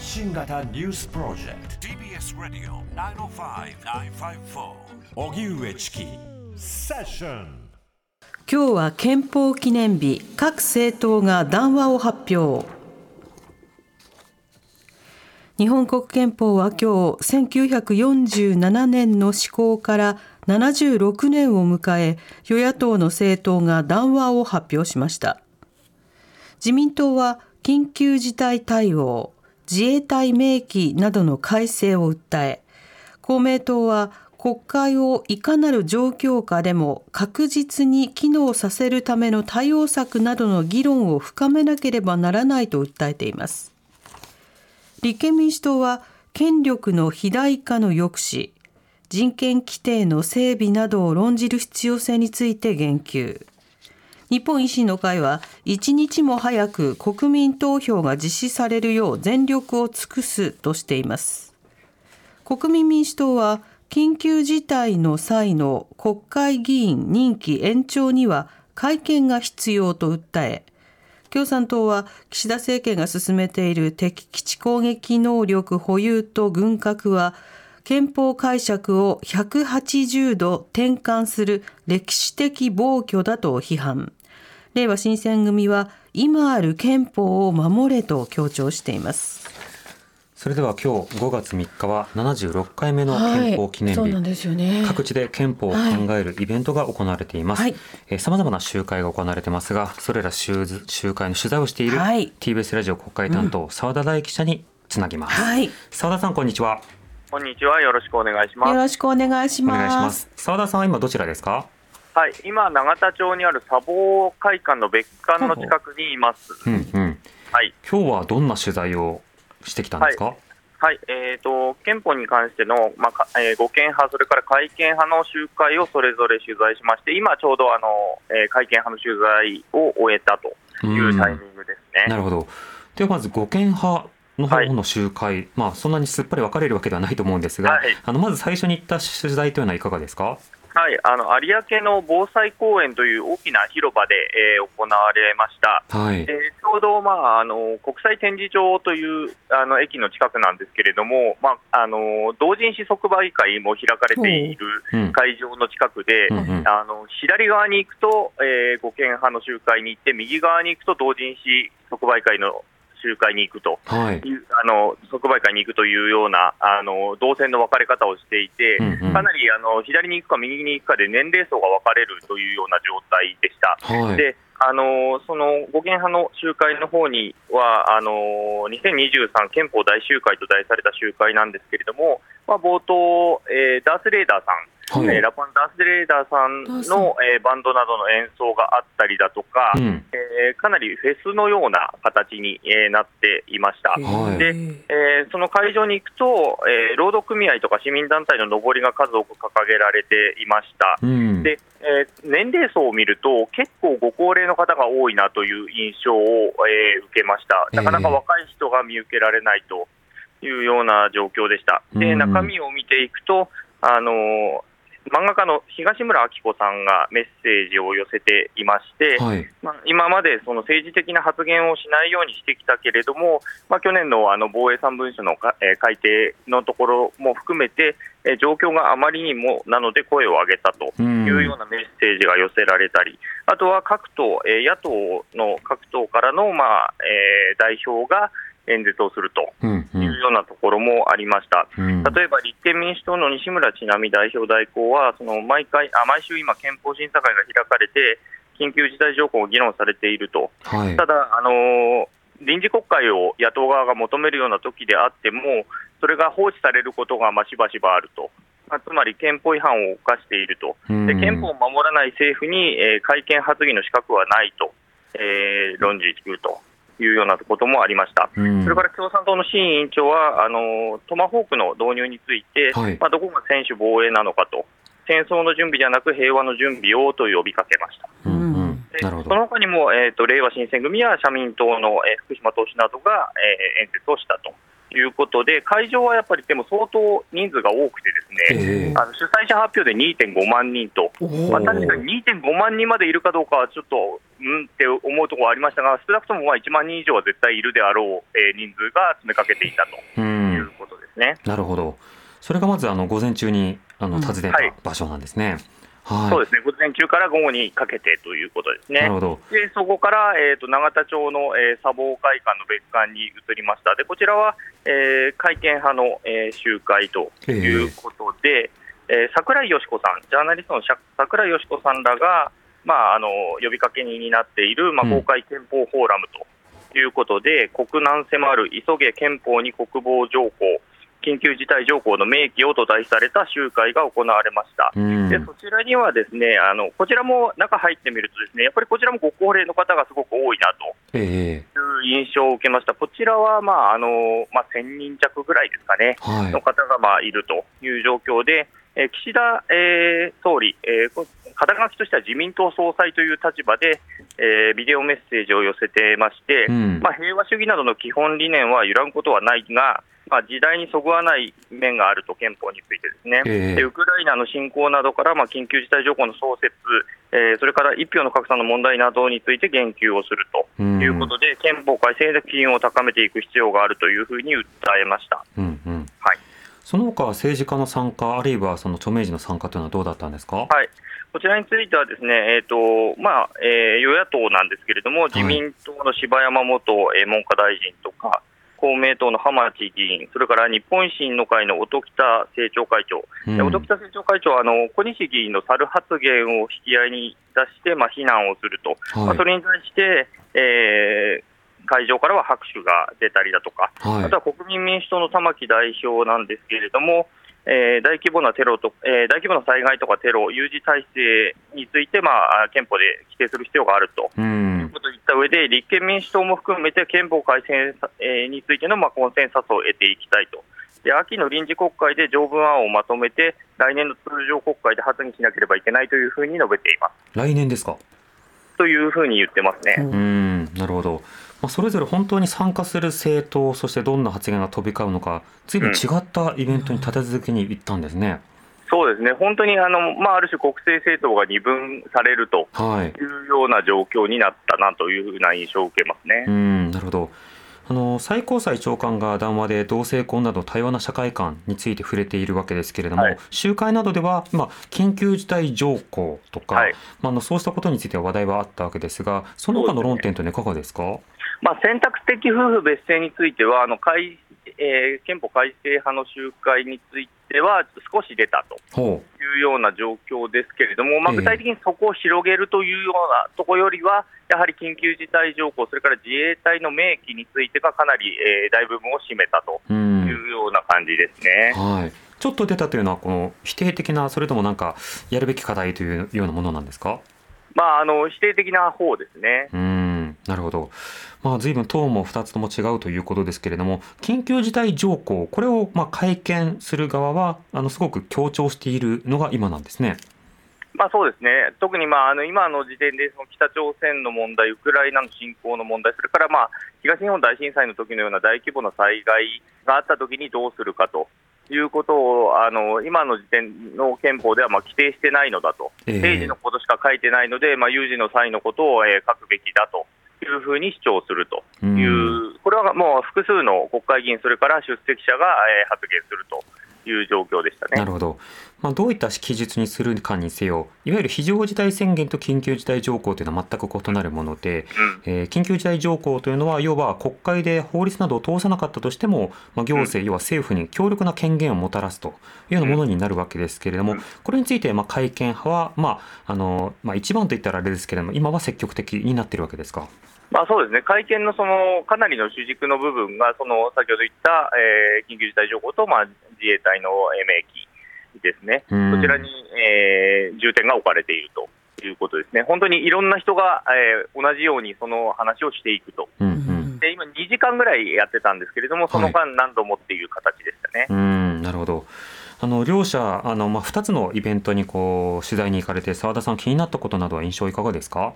発信型ニュースプロジェクト。TBS ラディオ905-954おぎゅうえちきセッション今日は憲法記念日。各政党が談話を発表。日本国憲法は今日1947年の施行から76年を迎え与野党の政党が談話を発表しました。自民党は緊急事態対応自衛隊明記などの改正を訴え公明党は国会をいかなる状況下でも確実に機能させるための対応策などの議論を深めなければならないと訴えています。立憲民主党は権力の肥大化の抑止人権規定の整備などを論じる必要性について言及。日本維新の会は一日も早く国民投票が実施されるよう全力を尽くすとしています。国民民主党は緊急事態の際の国会議員任期延長には会見が必要と訴え共産党は岸田政権が進めている敵基地攻撃能力保有と軍拡は憲法解釈を180度転換する歴史的暴挙だと批判。れいわ新選組は今ある憲法を守れと強調しています。それでは今日5月3日は76回目の憲法記念日、はいね、各地で憲法を考えるイベントが行われています、さまざまな集会が行われてますがそれら集集会の取材をしている、はい、TBS ラジオ国会担当澤、うん、田大記者につなぎます。澤、はい、田さんこんにちは。こんにちは。よろしくお願いします。よろしくお願いします。澤田さんは今どちらですか？はい、今、永田町にある砂防会館の別館の近くにいます。うんうん、はい、今日はどんな取材をしてきたんですか？はい。はい、えーと、憲法に関しての、まあえー、護憲派、それから改憲派の集会をそれぞれ取材しまして、今ちょうどあの、えー、改憲派の取材を終えたというタイミングですね。なるほど。ではまず護憲派の方の集会、はい、まあ、そんなにすっぱり分かれるわけではないと思うんですが、はい、あのまず最初に行った取材というのはいかがですか？はい、あの有明の防災公園という大きな広場で、えー、行われました、はい、えー、ちょうど、まあ、あの国際展示場というあの駅の近くなんですけれども、まあ、あの同人誌即売会も開かれている会場の近くで、うん。うん、あの左側に行くと、えー、護憲派の集会に行って、右側に行くと同人誌即売会の集会に行くと。いう、はい、あの即売会に行くというようなあの動線の分かれ方をしていて、うんうん、かなりあの左に行くか右に行くかで年齢層が分かれるというような状態でした。はい、であのその護憲派の集会の方にはあの2023憲法大集会と題された集会なんですけれども、まあ、冒頭、えー、ダース・レーダーさんはい、えー、ラパンダース・レーダーさんの、えー、バンドなどの演奏があったりだとか、うん、えー、かなりフェスのような形に、えー、なっていました、はい、でえー、その会場に行くと、えー、労働組合とか市民団体の上りが数多く掲げられていました。うん、でえー、年齢層を見ると、結構ご高齢の方が多いなという印象を、えー、受けました、なかなか若い人が見受けられないというような状況でした。で中身を見ていくとあの漫画家の東村明子さんがメッセージを寄せていまして、はい、まあ、今までその政治的な発言をしないようにしてきたけれども、まあ、去年のあの防衛3文書のか、えー、改定のところも含めて、えー、状況があまりにもなので声を上げたというようなメッセージが寄せられたり、あとは各党、えー、野党の各党からの、まあえー、代表が、演説をするというようなところもありました、うん。うん、例えば立憲民主党の西村智奈美代表代行は、その毎回あ毎週今、憲法審査会が開かれて、緊急事態条項を議論されていると、はい、ただ、あのー、臨時国会を野党側が求めるような時であっても、それが放置されることがましばしばあると。つまり憲法違反を犯していると、で憲法を守らない政府に、えー、改憲発議の資格はないと、えー、論じるというようなこともありました、うん、それから共産党の新委員長はあのトマホークの導入について、はい、まあ、どこが専守防衛なのかと、戦争の準備ではなく平和の準備をと呼びかけました。うんその他にも、えーと、れいわ新選組や社民党の、えー、福島党首などが、えー、演説をしたということで、会場はやっぱりでも相当人数が多くて、ですね、あの主催者発表で2.5万人と、まあ、確かに2.5万人までいるかどうかはちょっとうんって思うところはありましたが、少なくともまあ1万人以上は絶対いるであろう、えー、人数が詰めかけていたということですね。なるほど。それがまずあの午前中にあの訪ねた場所なんですね。はい、そうですね、午前中から午後にかけてということですね。なるほど。でそこから、えーと、永田町の、えー、砂防会館の別館に移りました。でこちらは、えー、会見派の、えー、集会ということで、えー、えー、桜井よし子さん、ジャーナリストの桜井よし子さんらが、まあ、あの呼びかけ人になっている、まあ、公開憲法フォーラムということで、うん、国難迫る、急げ憲法に国防条項、緊急事態条項の明記をと題された集会が行われました、うん、でそちらにはですねあのこちらも中入ってみると、ですねやっぱりこちらもご高齢の方がすごく多いなと。いう印象を受けました、こちらは、まああのまあ、1000人弱ぐらいですかね、はい、の方がまあいるという状況で、えー、岸田、えー、総理、えー、肩書きとしては自民党総裁という立場で、えー、ビデオメッセージを寄せてまして、うん、まあ、平和主義などの基本理念は揺らぐことはないが、まあ、時代にそぐわない面があると、憲法についてですね、えー、でウクライナの侵攻などから、まあ、緊急事態条項の創設、えー、それから一票の格差の問題などについて言及をするということで、うん、憲法改正で機運を高めていく必要があるというふうに訴えました。うんうん、はい。その他政治家の参加、あるいはその著名人の参加というのはどうだったんですか？はい。こちらについてはですね、えーとまあえー、与野党なんですけれども、自民党の柴山元、え文科大臣とか、公明党の浜地議員、それから日本維新の会の音喜多政調会長、うん、音喜多政調会長はあの小西議員の猿発言を引き合いに出して、まあ、非難をすると、はい、まあ、それに対して、えー、会場からは拍手が出たりだとか、はい、あとは国民民主党の玉木代表なんですけれども、えー、大規模なテロと、えー、大規模な災害とかテロ、有事体制について、まあ、憲法で規定する必要があると。いうことを言った上で、立憲民主党も含めて憲法改正、えー、についての、まあ、コンセンサスを得ていきたいと。で秋の臨時国会で条文案をまとめて、来年の通常国会で発議しなければいけないというふうに述べています。来年ですか？というふうに言ってますね。うんなるほどまあ、それぞれ本当に参加する政党、そしてどんな発言が飛び交うのか、ずいぶん違ったイベントに立て続けに行ったんですね。うんそうですね、本当にあの、まあ、ある種、国政政党が二分されるとい。うような状況になったなというふうな印象を受けますね。うんなるほど。あの最高裁長官が談話で同性婚など多様な社会観について触れているわけですけれども、はい、集会などでは、まあ、緊急事態条項とか、はい、まあ、のそうしたことについては話題はあったわけですが、その他の論点というのはいかがですか、まあ、選択的夫婦別姓についてはあの改、えー、憲法改正派の集会については少し出たというような状況ですけれども、まあ、具体的にそこを広げるというようなところよりは、やはり緊急事態条項、それから自衛隊の明記についてがかなり、えー、大部分を占めたというような感じですね。はい。ちょっと出たというのは、この否定的な、それともなんか、やるべき課題というようなものなんですか、まあ、あの否定的な方ですね。うんなるほど、まあ、随分党も2つとも違うということですけれども、緊急事態条項、これをまあ会見する側は、あのすごく強調しているのが今なんですね。まあ、そうですね、特にまああの今の時点でその北朝鮮の問題、ウクライナの侵攻の問題、それからまあ東日本大震災の時のような大規模な災害があったときにどうするかということを、あの今の時点の憲法ではまあ規定してないのだと、平時のことしか書いてないので、まあ、有事の際のことを、えー、書くべきだというふうに主張するという、これはもう複数の国会議員、それから出席者が、えー、発言すると。いう状況でしたね。なるほど。まあ、どういった記述にするかにせよ、いわゆる非常事態宣言と緊急事態条項というのは全く異なるもので、うん、えー、緊急事態条項というのは、要は国会で法律などを通さなかったとしても、まあ、行政、うん、要は政府に強力な権限をもたらすというようなものになるわけですけれども、うん、これについてまあ会見派は、まああのまあ、一番といったらあれですけれども、今は積極的になっているわけですか？まあ、そうですね、会見のそのかなりの主軸の部分が、その先ほど言った、えー、緊急事態条項と、まあ、自衛隊の明記ですね、こちらに、えー、重点が置かれているということですね、本当にいろんな人が、えー、同じようにその話をしていくと、うんうん、で今、2時間ぐらいやってたんですけれども、その間、何度もっていう形でしたね。はい、うんなるほど。あの両者あの、まあ、2つのイベントにこう取材に行かれて、澤田さん、気になったことなどは印象いかがですか？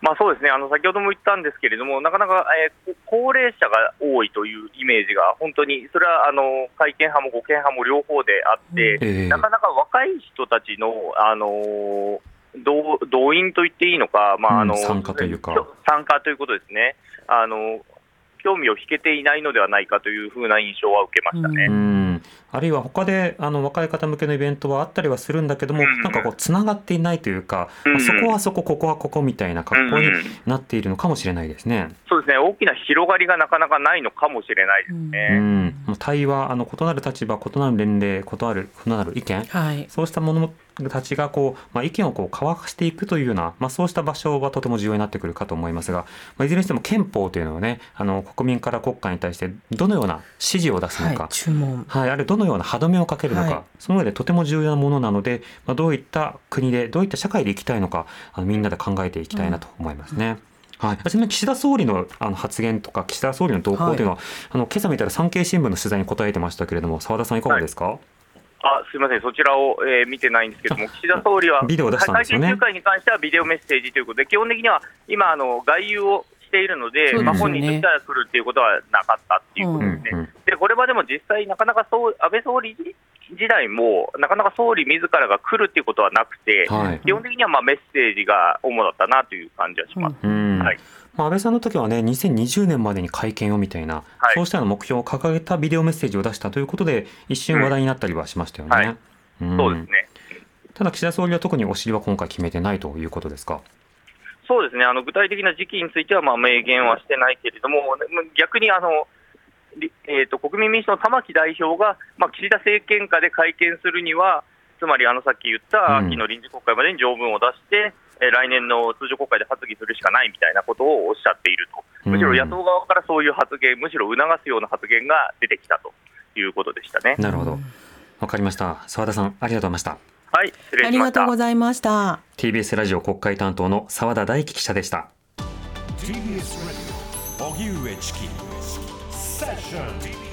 まあ、そうですね。あの先ほども言ったんですけれども、なかなか、えー、高齢者が多いというイメージが、本当に、それはあの会見派も護憲派も両方であって、えー、なかなか若い人たちの、あのー、動動員と言っていいのか、まああの、うん、参加というか。参加ということですね。あの興味を引けていないのではないかというふうな印象は受けましたね。うんあるいは他であの若い方向けのイベントはあったりはするんだけども、うん、なんかこうつながっていないというか、うん、そこはそこここはここみたいな格好になっているのかもしれないですね。そうですね大きな広がりがなかなかないのかもしれないですね。うん、対話あの異なる立場異なる年齢異なる異なる意見、はい、そうしたものたちがこう、まあ、意見をこう交わしていくというような、まあ、そうした場所はとても重要になってくるかと思いますが、まあ、いずれにしても憲法というのはねあの国民から国家に対してどのような指示を出すのか、はい、注文。はい、あるいはどのような歯止めをかけるのか、はい、その上でとても重要なものなので、まあ、どういった国でどういった社会で生きたいのかあのみんなで考えていきたいなと思いますね。うんはい、ちなみに岸田総理のあの発言とか岸田総理の動向というのは、はい、あの今朝見たら産経新聞の取材に答えてましたけれども澤田さんいかがですか、はいあすみません、そちらを、えー、見てないんですけども、岸田総理は、ビデオ出したんですよね、会見会に関してはビデオメッセージということで、基本的には今、あの外遊をしているので、でね、まあ、本人としては来るっていうことはなかったっていうことですね。うんうん、でこれはでも実際、なかなかそう安倍総理時代も、なかなか総理自らが来るっていうことはなくて、はい、基本的にはまあメッセージが主だったなという感じはします。うん、はいまあ、安倍さんの時はね、2020年までに会見をみたいな、はい、そうしたような目標を掲げたビデオメッセージを出したということで、一瞬話題になったりはしましたよね。うんはいそうですね。ただ、岸田総理は特にお尻は今回決めてないということですか？そうですね、あの具体的な時期についてはまあ明言はしてないけれども、逆にあの、えーと、国民民主の玉木代表が、まあ、岸田政権下で会見するには、つまりあのさっき言った秋の臨時国会までに条文を出して、うん、来年の通常国会で発議するしかないみたいなことをおっしゃっていると、むしろ野党側からそういう発言、むしろ促すような発言が出てきたということでしたね。なるほどわかりました。澤田さん、ありがとうございました。はい、失礼しました。ありがとうございました。TBS ラジオ国会担当の澤田大樹記者でした。TBS ラジオ荻上チキセ